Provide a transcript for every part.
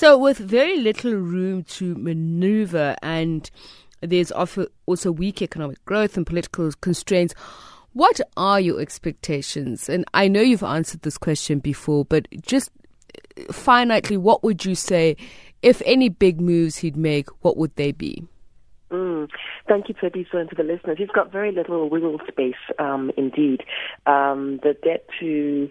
So, with very little room to maneuver, and there's also weak economic growth and political constraints. What are your expectations? And I know you've answered this question before, but just finitely, what would you say if any big moves he'd make? What would they be? Mm. Thank you, Thabiso, and to the listeners. He's got very little wiggle space, um, indeed. Um, the debt to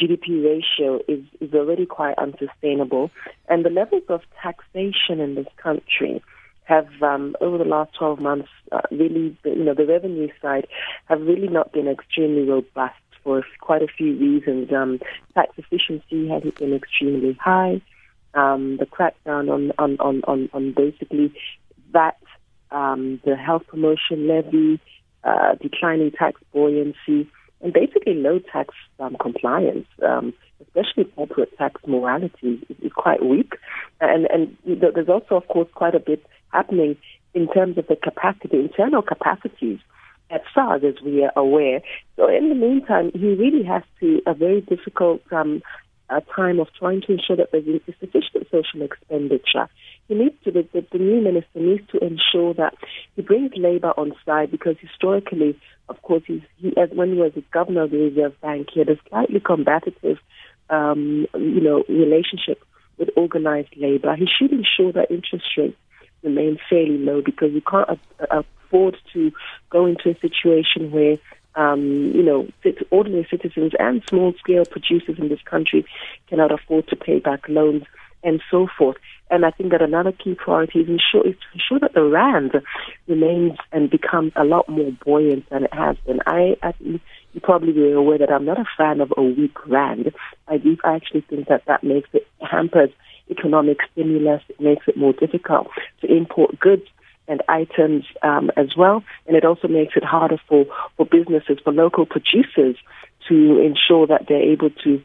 GDP ratio is, is already quite unsustainable, and the levels of taxation in this country have, um, over the last 12 months, uh, really, you know, the revenue side have really not been extremely robust for quite a few reasons. Um, tax efficiency has been extremely high. Um, the crackdown on, on, on, on, on basically that um, the health promotion levy, uh, declining tax buoyancy, and basically low tax um, compliance, um, especially corporate tax morality, is, is quite weak. And, and there's also, of course, quite a bit happening in terms of the capacity, internal capacities at SARS, as we are aware. So in the meantime, he really has to a very difficult um, time of trying to ensure that there's sufficient social expenditure he needs to, the, the, new minister needs to ensure that he brings labor on side because historically, of course, he's, he, as when he was the governor of the Reserve Bank, he had a slightly combative, um, you know, relationship with organized labor. He should ensure that interest rates remain fairly low because you can't afford to go into a situation where um, you know, ordinary citizens and small-scale producers in this country cannot afford to pay back loans and so forth. And I think that another key priority is, ensure, is to ensure that the rand remains and becomes a lot more buoyant than it has been. I, I you probably be aware that I'm not a fan of a weak rand. I do I actually think that that makes it hampers economic stimulus. It makes it more difficult to import goods and items um, as well, and it also makes it harder for for businesses, for local producers, to ensure that they're able to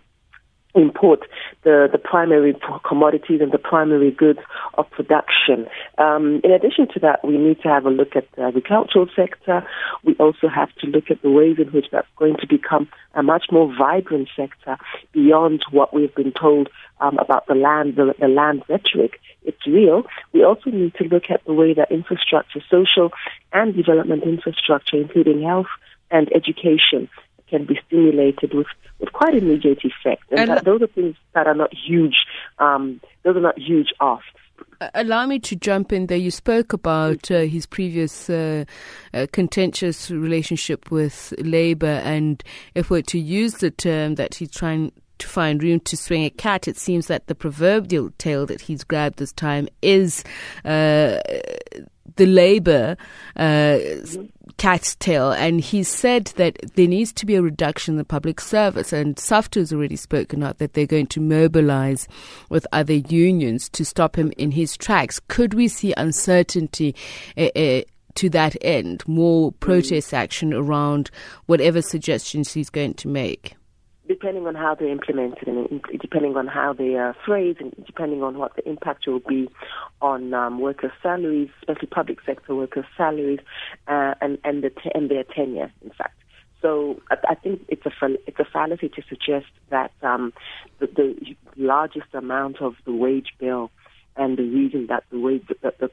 import the, the primary commodities and the primary goods of production. Um, in addition to that, we need to have a look at the agricultural sector. We also have to look at the ways in which that's going to become a much more vibrant sector beyond what we've been told um, about the land, the, the land rhetoric. It's real. We also need to look at the way that infrastructure, social and development infrastructure, including health and education, can be stimulated with, with quite immediate effect. And, and that, those are things that are not huge. Um, those are not huge asks. Uh, allow me to jump in there. You spoke about uh, his previous uh, uh, contentious relationship with Labour, and if we're to use the term that he's trying to find room to swing a cat, it seems that the proverbial tail that he's grabbed this time is uh, the Labour uh, cat's tail, and he said that there needs to be a reduction in the public service. And SAFTU has already spoken out that they're going to mobilize with other unions to stop him in his tracks. Could we see uncertainty? Uh, uh, to that end, more protest action around whatever suggestions he's going to make? Depending on how they're implemented and depending on how they are phrased and depending on what the impact will be on um, workers' salaries, especially public sector workers' salaries, uh, and and, the and their tenure, in fact. So I, I think it's a it's a fallacy to suggest that um, the, the largest amount of the wage bill and the reason that the wage the, the,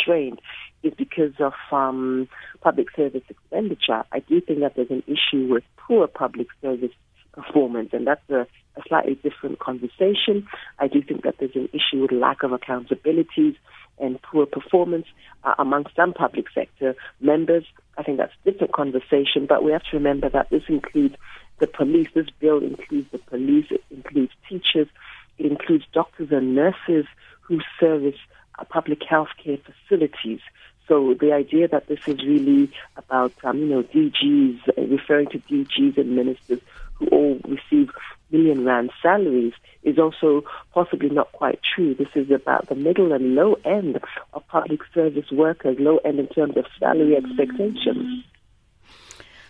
strained is because of um, public service expenditure. I do think that there's an issue with poor public service performance, and that's a, a slightly different conversation. I do think that there's an issue with lack of accountabilities and poor performance uh, among some public sector members. I think that's a different conversation, but we have to remember that this includes the police. This bill includes the police, it includes teachers, it includes doctors and nurses who service public health care facilities. So the idea that this is really about, um, you know, DGs, uh, referring to DGs and ministers who all receive million rand salaries is also possibly not quite true. This is about the middle and low end of public service workers, low end in terms of salary expectations.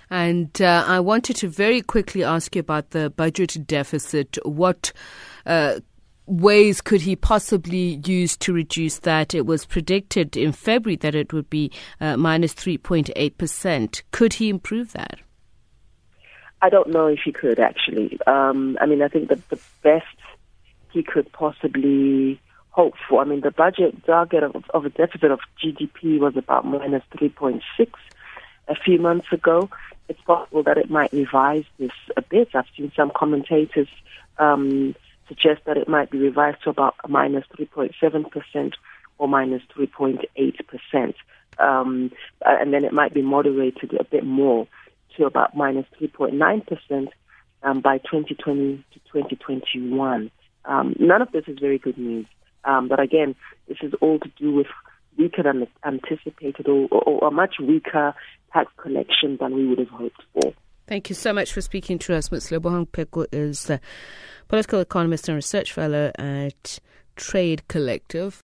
And uh, I wanted to very quickly ask you about the budget deficit. What uh, ways could he possibly use to reduce that? It was predicted in February that it would be uh, minus 3.8%. Could he improve that? I don't know if he could actually. Um, I mean, I think that the best he could possibly hope for. I mean, the budget target of, of a deficit of GDP was about minus 3.6 a few months ago. It's possible that it might revise this a bit. I've seen some commentators um, suggest that it might be revised to about minus 3.7% or minus 3.8%. Um, and then it might be moderated a bit more to about minus 3.9% um, by 2020 to 2021. Um, none of this is very good news. Um, but again, this is all to do with weaker than anticipated or, or, or a much weaker tax collection than we would have hoped for. Thank you so much for speaking to us. Ms. Lebohang Pheko is a political economist and research fellow at Trade Collective.